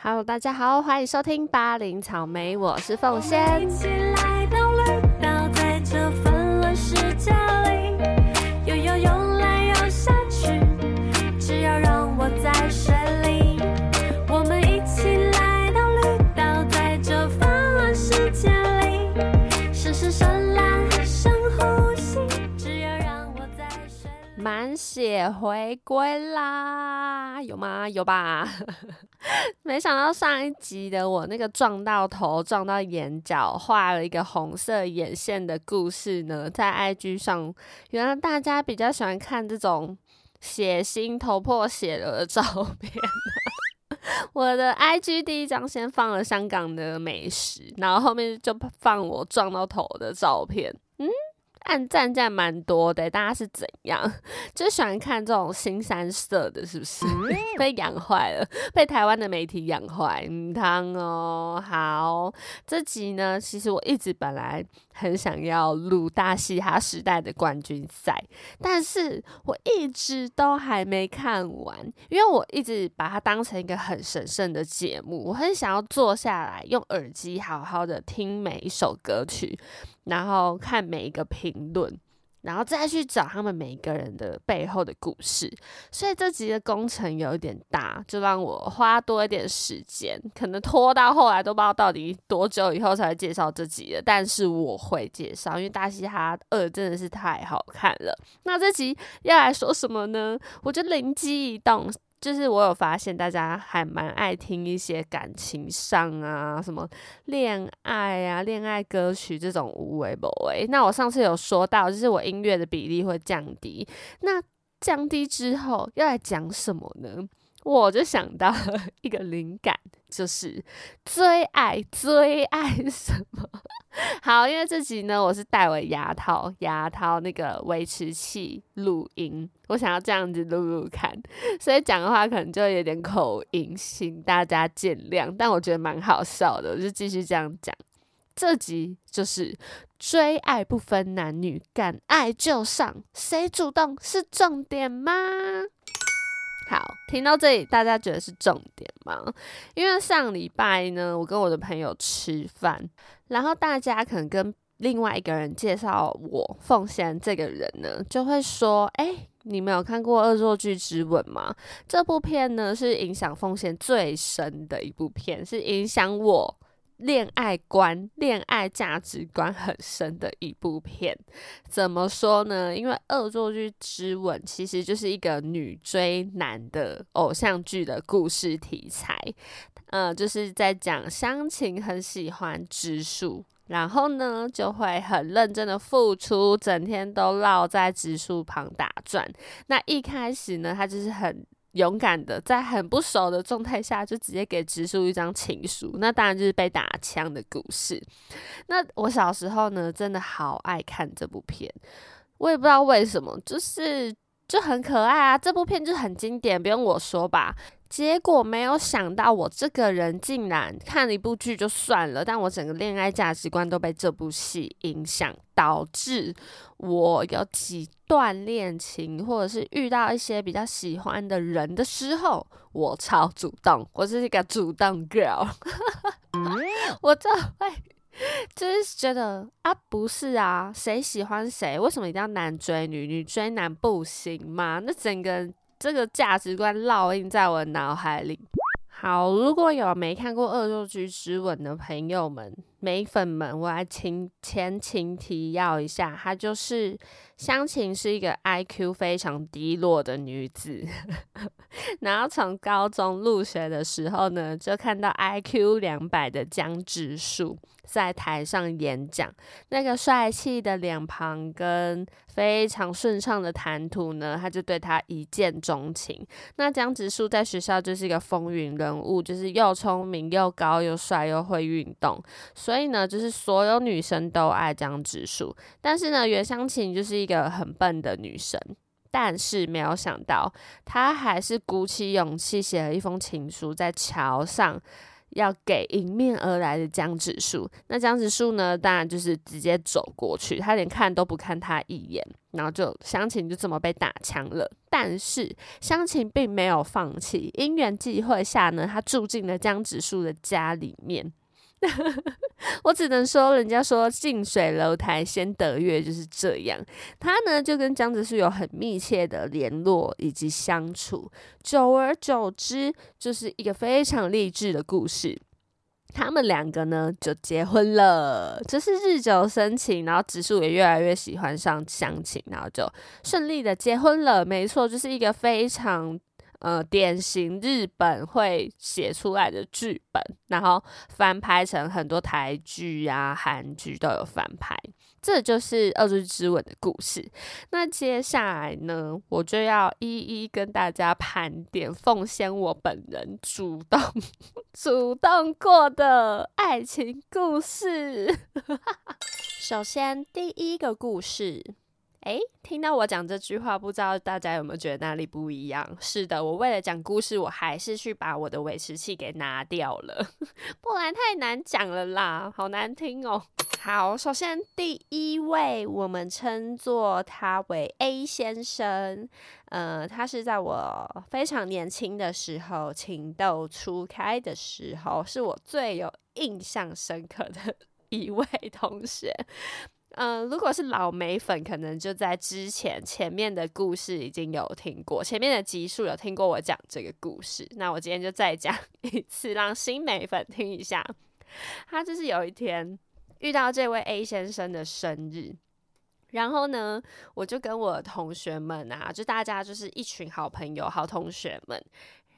Hello，大家好，欢迎收听八零草莓，我是凤仙。一起来到绿岛，在这纷乱世界里，游游游来游下去，只要让我在水里。我们一起来到绿岛，在这纷乱世界里，深深深蓝，深呼吸，只要让我在水里。满血回归啦，有吗？有吧？没想到上一集的我那个撞到头、撞到眼角、画了一个红色眼线的故事呢，在 IG 上，原来大家比较喜欢看这种血腥、头破血流的照片。我的 IG 第一张先放了香港的美食，然后后面就放我撞到头的照片。嗯，按赞赞蛮多的，大家是怎样？就喜欢看这种新三色的，是不是？被养坏了，被台湾的媒体养坏。嗯，汤哦，好，这集呢，其实我一直本来很想要录大嘻哈时代的冠军赛，但是我一直都还没看完，因为我一直把它当成一个很神圣的节目，我很想要坐下来用耳机好好的听每一首歌曲，然后看每一个评论。然后再去找他们每一个人的背后的故事，所以这集的工程有一点大，就让我花多一点时间，可能拖到后来都不知道到底多久以后才会介绍这集的。但是我会介绍，因为《大嘻哈二》真的是太好看了。那这集要来说什么呢？我就灵机一动。就是我有发现，大家还蛮爱听一些感情上啊，什么恋爱啊、恋爱歌曲这种无为不为。那我上次有说到，就是我音乐的比例会降低。那降低之后要来讲什么呢？我就想到了一个灵感，就是最爱最爱什么？好，因为这集呢，我是戴为牙套，牙套那个维持器录音，我想要这样子录录看，所以讲的话可能就有点口音，请大家见谅。但我觉得蛮好笑的，我就继续这样讲。这集就是追爱不分男女，敢爱就上，谁主动是重点吗？好，听到这里，大家觉得是重点吗？因为上礼拜呢，我跟我的朋友吃饭，然后大家可能跟另外一个人介绍我奉献这个人呢，就会说：“哎、你们有看过《恶作剧之吻》吗？这部片呢是影响奉献最深的一部片，是影响我恋爱观、恋爱价值观很深的一部片。怎么说呢？因为《恶作剧之吻》其实就是一个女追男的偶像剧的故事题材，呃，就是在讲湘琴很喜欢植树。然后呢，就会很认真的付出，整天都绕在植树旁打转。那一开始呢，他就是很勇敢的，在很不熟的状态下，就直接给直树一张情书。那当然就是被打枪的故事。那我小时候呢，真的好爱看这部片，我也不知道为什么，就是就很可爱啊。这部片就很经典，不用我说吧。结果没有想到，我这个人竟然看了一部剧就算了，但我整个恋爱价值观都被这部戏影响，导致我有几段恋情，或者是遇到一些比较喜欢的人的时候，我超主动，我是一个主动 girl，我就会。就是觉得啊，不是啊，谁喜欢谁？为什么一定要男追女，女追男不行吗？那整个这个价值观烙印在我脑海里。好，如果有没看过《恶作剧之吻》的朋友们、美粉们，我来前前情提要一下，她就是湘琴是一个 IQ 非常低落的女子，然后从高中入学的时候呢，就看到 IQ 两百的江直树在台上演讲，那个帅气的脸庞跟非常顺畅的谈吐呢，他就对他一见钟情。那江直树在学校就是一个风云人物，就是又聪明又高又帅又会运动，所以呢，就是所有女生都爱江直树。但是呢，袁湘琴就是一个很笨的女生。但是没有想到，她还是鼓起勇气写了一封情书，在桥上要给迎面而来的江直树。那江直树呢，当然就是直接走过去，他连看都不看他一眼，然后就湘琴就这么被打枪了。但是湘琴并没有放弃，因缘际会下呢，她住进了江直树的家里面。我只能说，人家说近水楼台先得月就是这样。他呢就跟江直树有很密切的联络以及相处，久而久之就是一个非常励志的故事。他们两个呢就结婚了，就是日久生情，然后直树也越来越喜欢上湘琴，然后就顺利的结婚了。没错，就是一个非常。呃，典型日本会写出来的剧本，然后翻拍成很多台剧啊、韩剧都有翻拍，这就是《恶作之吻》的故事。那接下来呢，我就要一一跟大家盘点，奉献我本人主动 主动过的爱情故事。首先，第一个故事。诶，听到我讲这句话，不知道大家有没有觉得哪里不一样？是的，我为了讲故事，我还是去把我的维持器给拿掉了，不然太难讲了啦，好难听哦。好，首先第一位，我们称作他为 A 先生，呃，他是在我非常年轻的时候，情窦初开的时候，是我最有印象深刻的 一位同学。嗯，如果是老美粉，可能就在之前前面的故事已经有听过，前面的集数有听过我讲这个故事。那我今天就再讲 一次，让新美粉听一下。他就是有一天遇到这位 A 先生的生日，然后呢，我就跟我同学们啊，就大家就是一群好朋友、好同学们。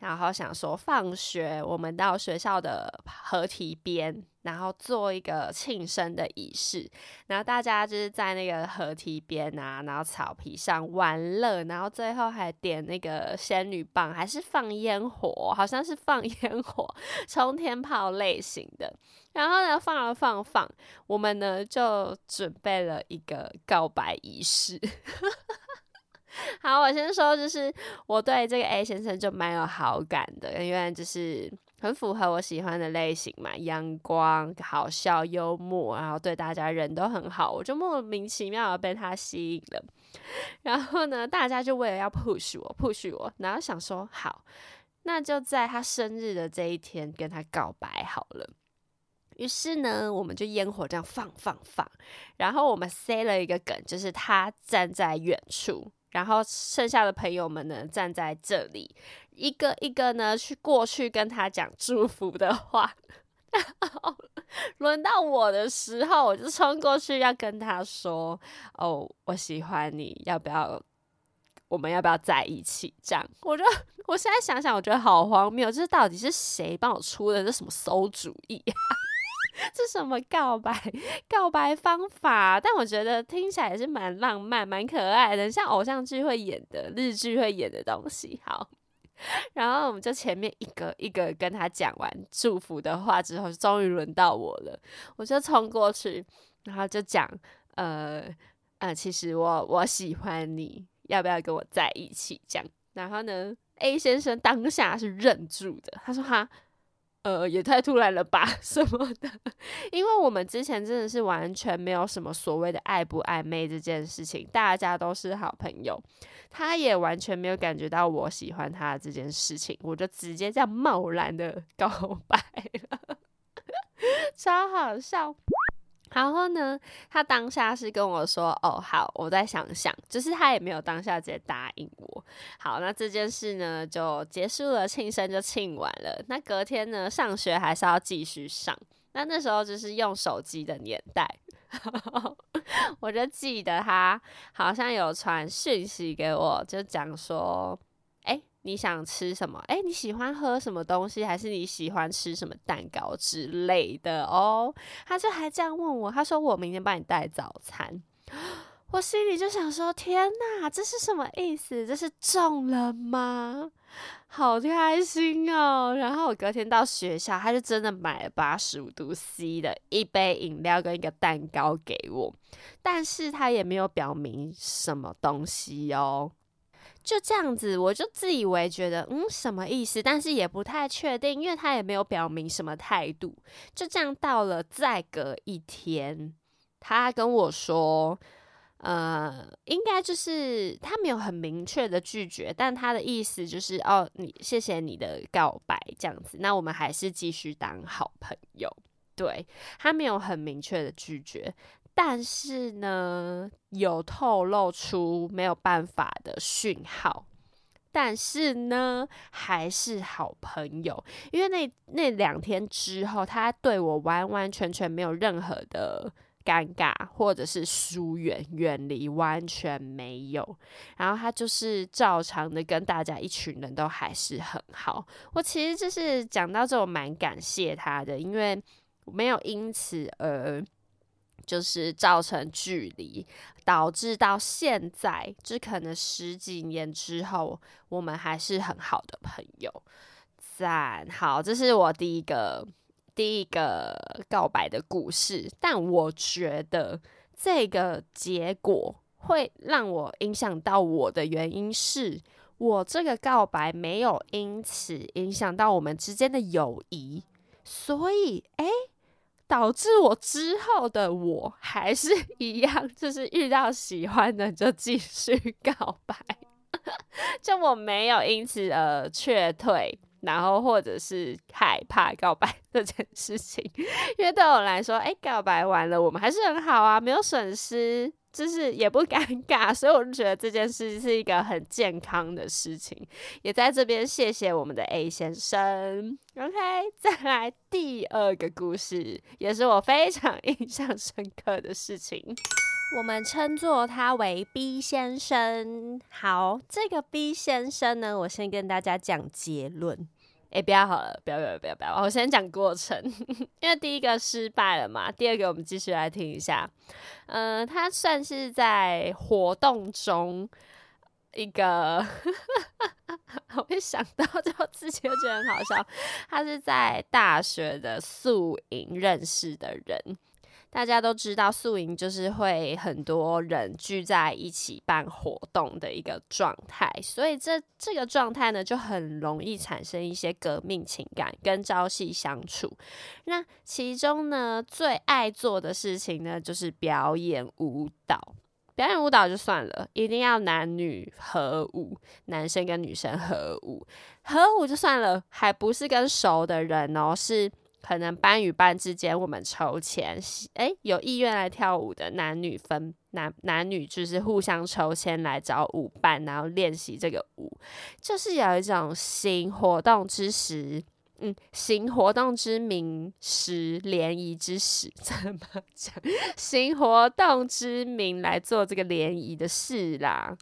然后想说，放学我们到学校的河堤边，然后做一个庆生的仪式。然后大家就是在那个河堤边啊，然后草皮上玩乐，然后最后还点那个仙女棒，还是放烟火，好像是放烟火，冲天炮类型的。然后呢，放了放放，我们呢就准备了一个告白仪式。好，我先说，就是我对这个 A 先生就蛮有好感的，因为就是很符合我喜欢的类型嘛，阳光、好笑、幽默，然后对大家人都很好，我就莫名其妙的被他吸引了。然后呢，大家就为了要 push 我，push 我，然后想说，好，那就在他生日的这一天跟他告白好了。于是呢，我们就烟火这样放放放，然后我们塞了一个梗，就是他站在远处。然后剩下的朋友们呢，站在这里，一个一个呢去过去跟他讲祝福的话。轮到我的时候，我就冲过去要跟他说：“哦，我喜欢你，要不要？我们要不要在一起？”这样，我就我现在想想，我觉得好荒谬，这到底是谁帮我出的这什么馊主意？这什么告白告白方法？但我觉得听起来也是蛮浪漫、蛮可爱的，像偶像剧会演的、日剧会演的东西。好，然后我们就前面一个一个跟他讲完祝福的话之后，终于轮到我了。我就冲过去，然后就讲：呃呃，其实我我喜欢你，要不要跟我在一起？这样。然后呢，A 先生当下是忍住的，他说：哈。呃，也太突然了吧，什么的？因为我们之前真的是完全没有什么所谓的爱不暧昧这件事情，大家都是好朋友，他也完全没有感觉到我喜欢他这件事情，我就直接这样贸然的告白了，超好笑。然后呢，他当下是跟我说：“哦，好，我再想想。”就是他也没有当下直接答应我。好，那这件事呢就结束了，庆生就庆完了。那隔天呢，上学还是要继续上。那那时候就是用手机的年代，我就记得他好像有传讯息给我，就讲说。你想吃什么？哎，你喜欢喝什么东西？还是你喜欢吃什么蛋糕之类的哦？他就还这样问我，他说我明天帮你带早餐。我心里就想说，天哪，这是什么意思？这是中了吗？好开心哦！然后我隔天到学校，他就真的买了八十五度 C 的一杯饮料跟一个蛋糕给我，但是他也没有表明什么东西哦。就这样子，我就自以为觉得，嗯，什么意思？但是也不太确定，因为他也没有表明什么态度。就这样到了再隔一天，他跟我说，呃，应该就是他没有很明确的拒绝，但他的意思就是，哦，你谢谢你的告白，这样子，那我们还是继续当好朋友。对他没有很明确的拒绝。但是呢，有透露出没有办法的讯号。但是呢，还是好朋友，因为那那两天之后，他对我完完全全没有任何的尴尬，或者是疏远、远离，完全没有。然后他就是照常的跟大家一群人都还是很好。我其实就是讲到这，我蛮感谢他的，因为没有因此而。就是造成距离，导致到现在，就可能十几年之后，我们还是很好的朋友。赞，好，这是我第一个第一个告白的故事。但我觉得这个结果会让我影响到我的原因是，我这个告白没有因此影响到我们之间的友谊，所以，哎。导致我之后的我还是一样，就是遇到喜欢的就继续告白，就我没有因此而却退，然后或者是害怕告白这件事情，因为对我来说，哎，告白完了我们还是很好啊，没有损失。就是也不尴尬，所以我就觉得这件事是一个很健康的事情。也在这边谢谢我们的 A 先生。OK，再来第二个故事，也是我非常 印象深刻的事情。我们称作他为 B 先生。好，这个 B 先生呢，我先跟大家讲结论。哎，不要好了，不要不要不要不要！我先讲过程，因为第一个失败了嘛。第二个，我们继续来听一下。嗯，他算是在活动中一个，我一想到就自己就觉得很好笑。他是在大学的宿营认识的人。大家都知道，宿营就是会很多人聚在一起办活动的一个状态，所以这这个状态呢，就很容易产生一些革命情感跟朝夕相处。那其中呢，最爱做的事情呢，就是表演舞蹈。表演舞蹈就算了，一定要男女合舞，男生跟女生合舞。合舞就算了，还不是跟熟的人哦，是。可能班与班之间，我们筹钱，诶，有意愿来跳舞的男女分男男女就是互相抽签来找舞伴，然后练习这个舞，就是有一种行活动之时，嗯，行活动之名时联谊之时，怎么讲？行活动之名来做这个联谊的事啦。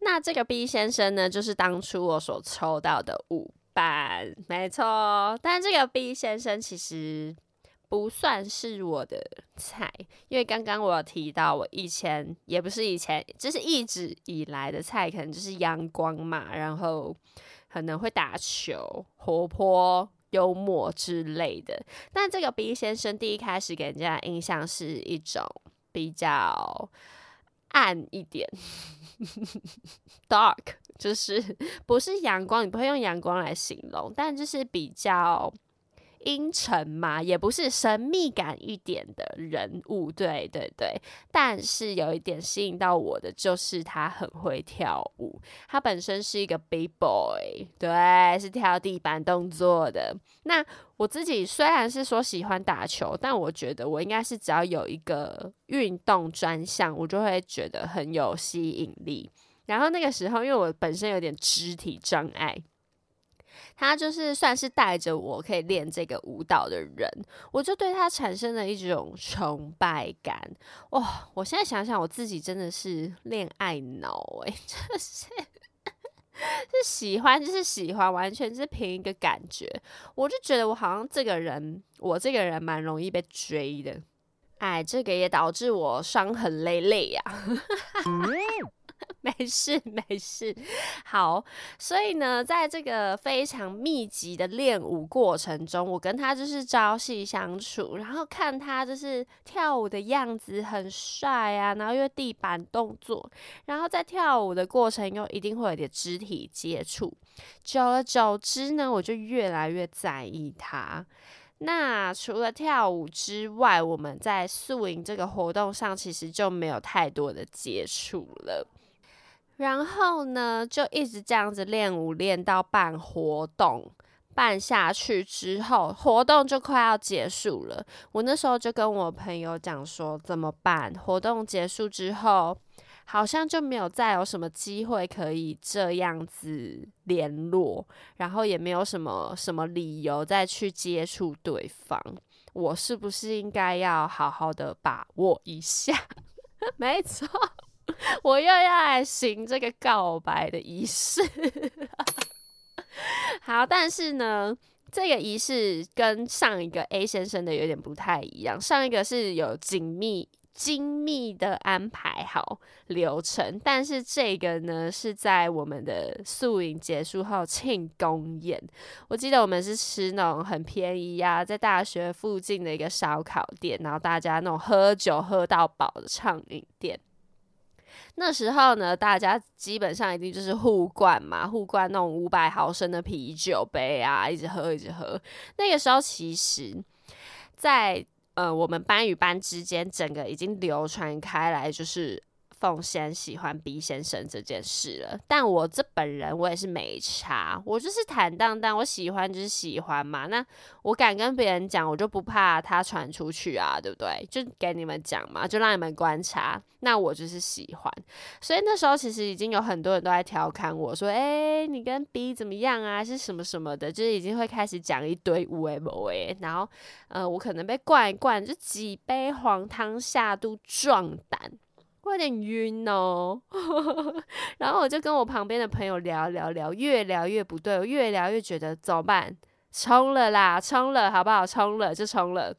那这个 B 先生呢，就是当初我所抽到的舞。版没错，但这个 B 先生其实不算是我的菜，因为刚刚我有提到，我以前也不是以前，就是一直以来的菜，可能就是阳光嘛，然后可能会打球、活泼、幽默之类的。但这个 B 先生第一开始给人家的印象是一种比较暗一点。Dark 就是 不是阳光，你不会用阳光来形容，但就是比较。阴沉嘛，也不是神秘感一点的人物，对对对。但是有一点吸引到我的，就是他很会跳舞。他本身是一个 big boy，对，是跳地板动作的。那我自己虽然是说喜欢打球，但我觉得我应该是只要有一个运动专项，我就会觉得很有吸引力。然后那个时候，因为我本身有点肢体障碍。他就是算是带着我可以练这个舞蹈的人，我就对他产生了一种崇拜感。哇！我现在想想，我自己真的是恋爱脑诶，真是是喜欢，就是喜欢，完全是凭一个感觉。我就觉得我好像这个人，我这个人蛮容易被追的。哎，这个也导致我伤痕累累呀。没事没事，好，所以呢，在这个非常密集的练舞过程中，我跟他就是朝夕相处，然后看他就是跳舞的样子很帅啊，然后因为地板动作，然后在跳舞的过程又一定会有点肢体接触，久而久之呢，我就越来越在意他。那除了跳舞之外，我们在宿营这个活动上其实就没有太多的接触了。然后呢，就一直这样子练舞，练到办活动，办下去之后，活动就快要结束了。我那时候就跟我朋友讲说，怎么办？活动结束之后，好像就没有再有什么机会可以这样子联络，然后也没有什么什么理由再去接触对方。我是不是应该要好好的把握一下？没错。我又要来行这个告白的仪式，好，但是呢，这个仪式跟上一个 A 先生的有点不太一样。上一个是有紧密、精密的安排好流程，但是这个呢是在我们的宿营结束后庆功宴。我记得我们是吃那种很便宜呀，在大学附近的一个烧烤店，然后大家那种喝酒喝到饱的畅饮店。那时候呢，大家基本上一定就是互灌嘛，互灌那种五百毫升的啤酒杯啊，一直喝一直喝。那个时候其实，在呃我们班与班之间，整个已经流传开来，就是。凤仙喜欢 B 先生这件事了，但我这本人我也是没差，我就是坦荡荡，我喜欢就是喜欢嘛。那我敢跟别人讲，我就不怕他传出去啊，对不对？就给你们讲嘛，就让你们观察。那我就是喜欢，所以那时候其实已经有很多人都在调侃我说：“哎，你跟 B 怎么样啊？是什么什么的？”就是已经会开始讲一堆无为不为，然后呃，我可能被灌一灌，就几杯黄汤下肚壮胆。我有点晕哦，然后我就跟我旁边的朋友聊聊聊，越聊越不对，越聊越觉得怎么办？冲了啦，冲了，好不好？冲了就冲了。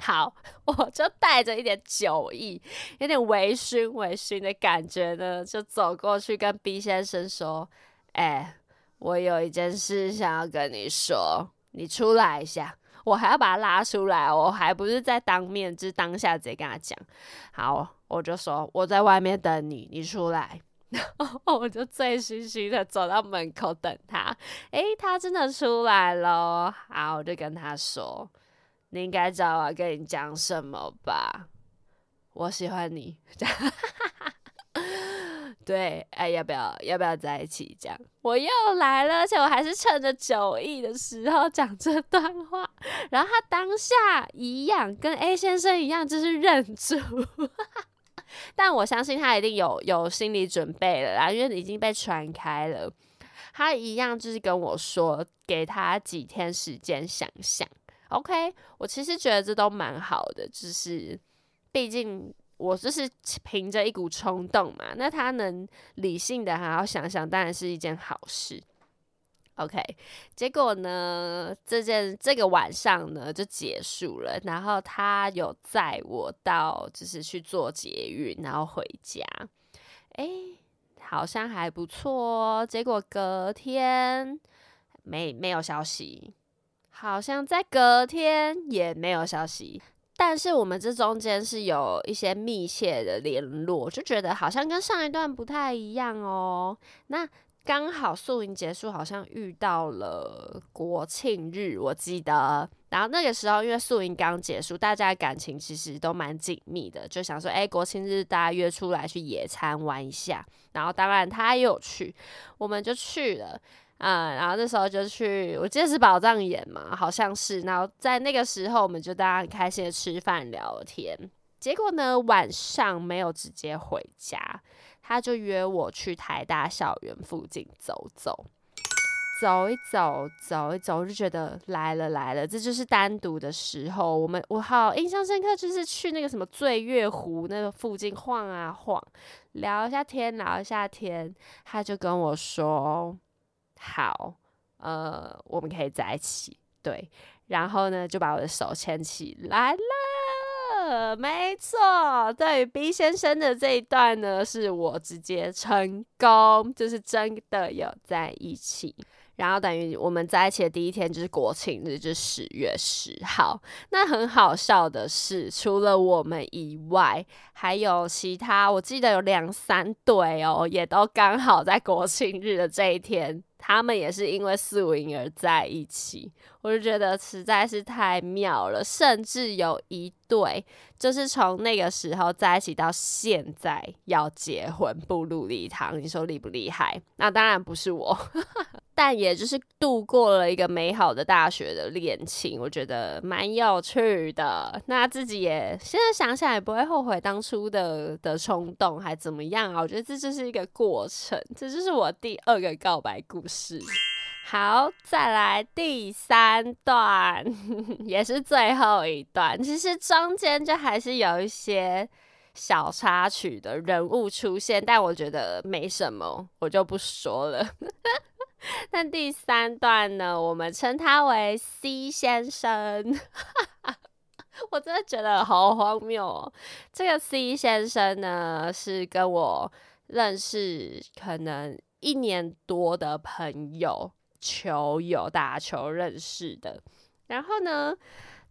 好，我就带着一点酒意，有点微醺微醺的感觉呢，就走过去跟 B 先生说：“哎，我有一件事想要跟你说，你出来一下。”我还要把他拉出来，我还不是在当面，就是当下直接跟他讲。好，我就说我在外面等你，你出来。然后我就醉醺醺的走到门口等他。诶，他真的出来了。好，我就跟他说：“你应该知道我要跟你讲什么吧？我喜欢你。”对，哎，要不要要不要在一起？这样我又来了，而且我还是趁着酒意的时候讲这段话。然后他当下一样，跟 A 先生一样，就是认住。但我相信他一定有有心理准备了啦，因为已经被传开了。他一样就是跟我说，给他几天时间想想。OK，我其实觉得这都蛮好的，就是毕竟。我就是凭着一股冲动嘛，那他能理性的好好想想，当然是一件好事。OK，结果呢，这件这个晚上呢就结束了，然后他有载我到，就是去做捷运，然后回家。哎，好像还不错哦。结果隔天没没有消息，好像在隔天也没有消息。但是我们这中间是有一些密切的联络，就觉得好像跟上一段不太一样哦。那刚好宿营结束，好像遇到了国庆日，我记得。然后那个时候，因为宿营刚结束，大家感情其实都蛮紧密的，就想说，哎，国庆日大家约出来去野餐玩一下。然后当然他也有去，我们就去了。嗯，然后那时候就去，我记得是宝藏岩嘛，好像是。然后在那个时候，我们就大家很开心的吃饭聊天。结果呢，晚上没有直接回家，他就约我去台大校园附近走走，走一走，走一走，就觉得来了来了，这就是单独的时候。我们我好印象深刻，就是去那个什么醉月湖那个附近晃啊晃，聊一下天，聊一下天。他就跟我说。好，呃，我们可以在一起，对，然后呢，就把我的手牵起来了。呃，没错，对于 B 先生的这一段呢，是我直接成功，就是真的有在一起。然后等于我们在一起的第一天就是国庆日，就是十月十号。那很好笑的是，除了我们以外，还有其他，我记得有两三对哦，也都刚好在国庆日的这一天。他们也是因为宿营而在一起，我就觉得实在是太妙了。甚至有一对，就是从那个时候在一起到现在要结婚，步入礼堂。你说厉不厉害？那当然不是我，但也就是度过了一个美好的大学的恋情，我觉得蛮有趣的。那自己也现在想想也不会后悔当初的的冲动，还怎么样啊？我觉得这就是一个过程，这就是我第二个告白故事。好，再来第三段，也是最后一段。其实中间就还是有一些小插曲的人物出现，但我觉得没什么，我就不说了。那第三段呢，我们称他为 C 先生。我真的觉得好荒谬哦！这个 C 先生呢，是跟我认识可能。一年多的朋友，球友打球认识的，然后呢，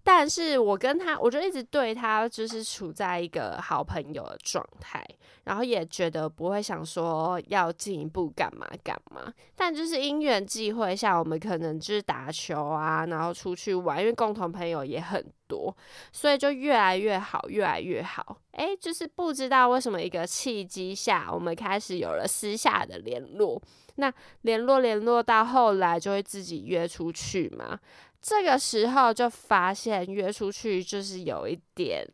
但是我跟他，我就一直对他就是处在一个好朋友的状态，然后也觉得不会想说要进一步干嘛干嘛，但就是因缘际会下，我们可能就是打球啊，然后出去玩，因为共同朋友也很多，所以就越来越好，越来越好。哎，就是不知道为什么一个契机下，我们开始有了私下的联络。那联络联络到后来，就会自己约出去嘛。这个时候就发现约出去就是有一点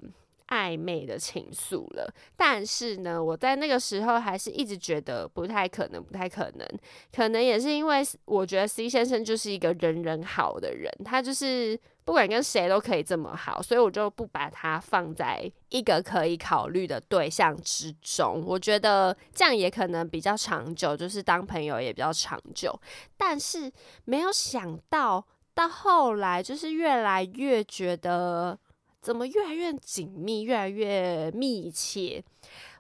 暧昧的情愫了。但是呢，我在那个时候还是一直觉得不太可能，不太可能。可能也是因为我觉得 C 先生就是一个人人好的人，他就是。不管跟谁都可以这么好，所以我就不把他放在一个可以考虑的对象之中。我觉得这样也可能比较长久，就是当朋友也比较长久。但是没有想到，到后来就是越来越觉得怎么越来越紧密，越来越密切，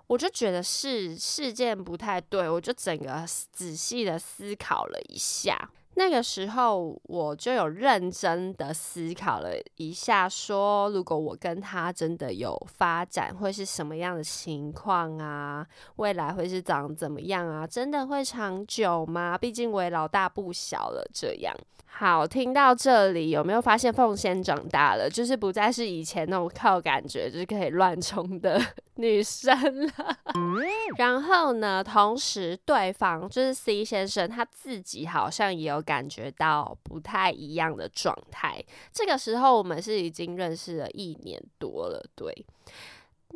我就觉得是事件不太对，我就整个仔细的思考了一下。那个时候，我就有认真的思考了一下，说如果我跟他真的有发展，会是什么样的情况啊？未来会是长怎么样啊？真的会长久吗？毕竟我也老大不小了，这样。好，听到这里有没有发现凤仙长大了？就是不再是以前那种靠感觉就是可以乱冲的 女生了。然后呢，同时对方就是 C 先生他自己好像也有感觉到不太一样的状态。这个时候我们是已经认识了一年多了，对。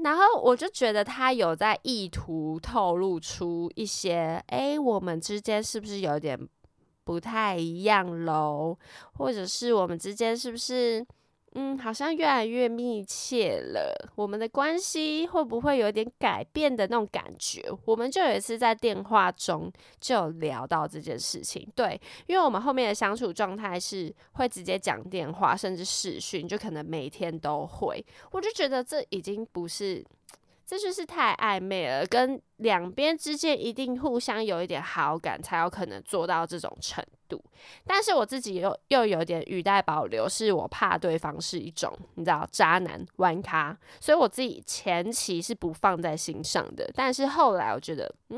然后我就觉得他有在意图透露出一些，哎，我们之间是不是有点？不太一样喽，或者是我们之间是不是，嗯，好像越来越密切了？我们的关系会不会有点改变的那种感觉？我们就有一次在电话中就聊到这件事情，对，因为我们后面的相处状态是会直接讲电话，甚至视讯，就可能每天都会。我就觉得这已经不是。这就是太暧昧了，跟两边之间一定互相有一点好感，才有可能做到这种程度。但是我自己又又有点语带保留，是我怕对方是一种你知道渣男玩咖，所以我自己前期是不放在心上的。但是后来我觉得，嗯。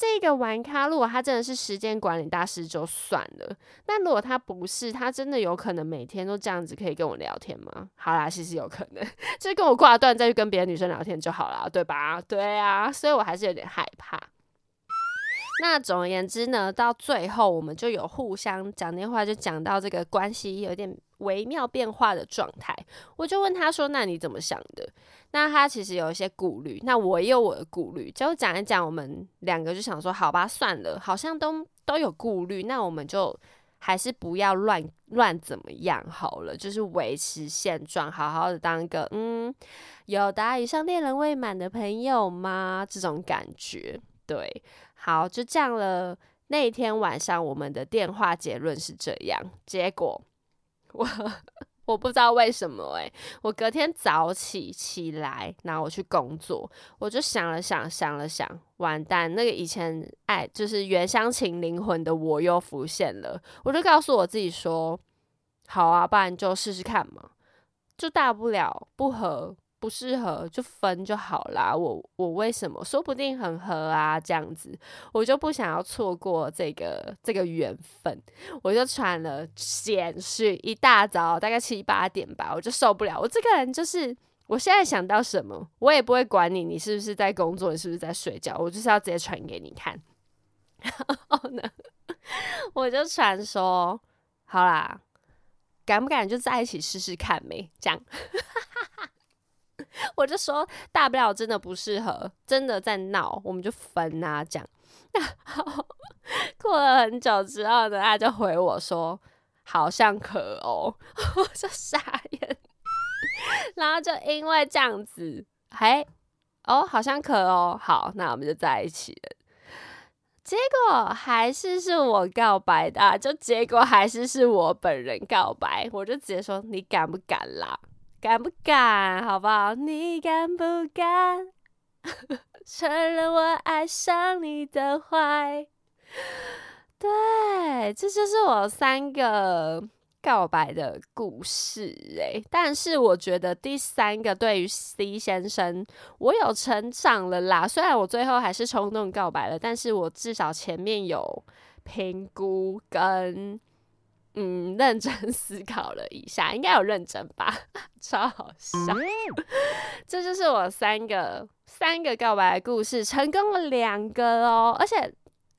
这个玩咖，如果他真的是时间管理大师就算了，那如果他不是，他真的有可能每天都这样子可以跟我聊天吗？好啦，其实有可能，就跟我挂断再去跟别的女生聊天就好了，对吧？对啊，所以我还是有点害怕。那总而言之呢，到最后我们就有互相讲电话，就讲到这个关系有点微妙变化的状态。我就问他说：“那你怎么想的？”那他其实有一些顾虑，那我也有我的顾虑，就讲一讲。我们两个就想说：“好吧，算了，好像都都有顾虑，那我们就还是不要乱乱怎么样好了，就是维持现状，好好的当个嗯，有达以上恋人未满的朋友吗？这种感觉，对。”好，就这样了。那一天晚上，我们的电话结论是这样。结果，我我不知道为什么诶、我隔天早起起来，然后我去工作，我就想了想，想了想，完蛋，那个以前爱就是原乡情灵魂的我又浮现了。我就告诉我自己说，好啊，不然就试试看嘛，就大不了不合。不适合就分就好啦，我我为什么说不定很合啊？这样子，我就不想要错过这个这个缘分，我就传了简讯，一大早大概七八点吧，我就受不了。我这个人就是，我现在想到什么，我也不会管你，你是不是在工作，你是不是在睡觉，我就是要直接传给你看。然后呢，我就传说，好啦，敢不敢就在一起试试看没？这样。我就说，大不了真的不适合，真的在闹，我们就分啊，这样。然后过了很久之后呢，他就回我说，好像可哦，我就傻眼。然后就因为这样子，还，哦，好像可哦，好，那我们就在一起了。结果还是是我告白的啊、就结果还是是我本人告白，我就直接说，你敢不敢啦？敢不敢？好不好？你敢不敢 承认我爱上你的坏？对，这就是我三个告白的故事诶。但是我觉得第三个对于 C 先生，我有成长了啦。虽然我最后还是冲动告白了，但是我至少前面有评估跟。嗯，认真 思考了一下，应该有认真吧，超好笑。这就是我三个三个告白故事，成功了两个哦，而且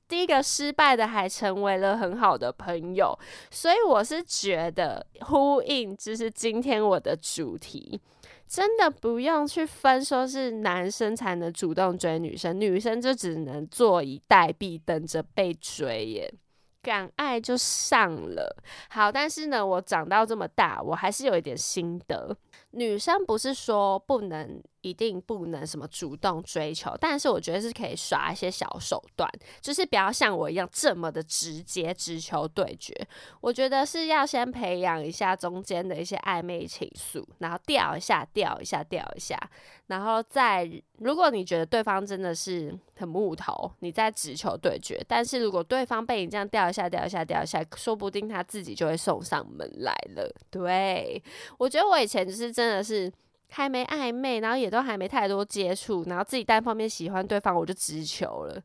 第一个失败的还成为了很好的朋友，所以我是觉得呼应就是今天我的主题。真的不用去分，说是男生才能主动追女生，女生就只能坐以待毙，等着被追耶。敢爱就上了，好，但是呢，我长到这么大，我还是有一点心得。女生不是说不能，一定不能什么主动追求，但是我觉得是可以耍一些小手段，就是不要像我一样这么的直接直球对决。我觉得是要先培养一下中间的一些暧昧情愫，然后吊一下，吊一下，吊一下，然后再如果你觉得对方真的是很木头，你再直球对决。但是如果对方被你这样吊一下，吊一下，吊一下，说不定他自己就会送上门来了。对我觉得我以前就是真的是还没暧昧，然后也都还没太多接触，然后自己单方面喜欢对方，我就直球了。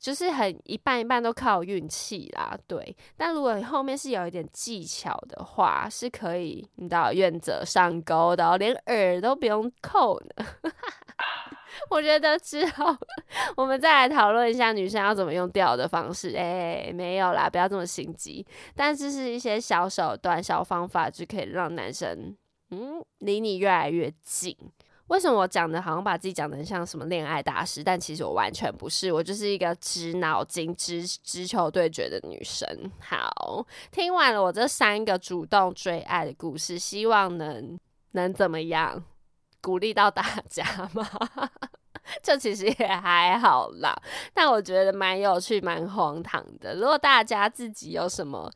就是很一半一半都靠运气啦，对。但如果你后面是有一点技巧的话，是可以你知道愿者上钩的、哦，连饵都不用扣呢。我觉得之后我们再来讨论一下女生要怎么用钓的方式。哎、没有啦，不要这么心急。但这是一些小手段、小方法，就可以让男生嗯离你越来越近。为什么我讲的好像把自己讲的像什么恋爱大师？但其实我完全不是，我就是一个直脑筋、直直球对决的女生。好，听完了我这三个主动追爱的故事，希望能能怎么样鼓励到大家吗？这其实也还好啦，但我觉得蛮有趣、蛮荒唐的。如果大家自己有什么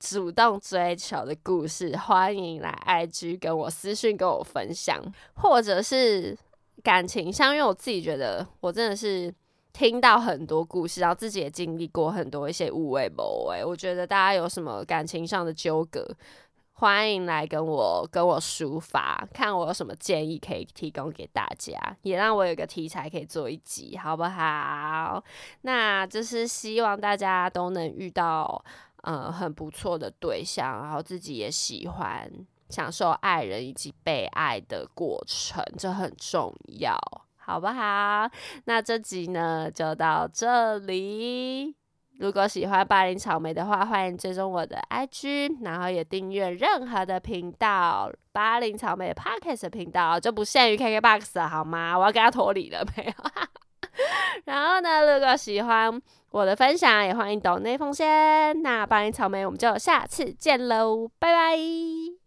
主动追求的故事，欢迎来 IG 跟我私讯跟我分享，或者是感情上，因为我自己觉得我真的是听到很多故事，然后自己也经历过很多一些无谓不谓，我觉得大家有什么感情上的纠葛，欢迎来跟我跟我抒发，看我有什么建议可以提供给大家，也让我有个题材可以做一集，好不好？那就是希望大家都能遇到。呃，很不错的对象，然后自己也喜欢享受爱人以及被爱的过程，这很重要，好不好？那这集呢就到这里。如果喜欢巴林草莓的话，欢迎追踪我的 IG，然后也订阅任何的频道，巴林草莓 Podcast 的频道就不限于 KKBOX，好吗？我要跟他脱离了没有？然后呢，如果喜欢我的分享，也欢迎抖内奉献。那巴林草莓，我们就下次见喽，拜拜。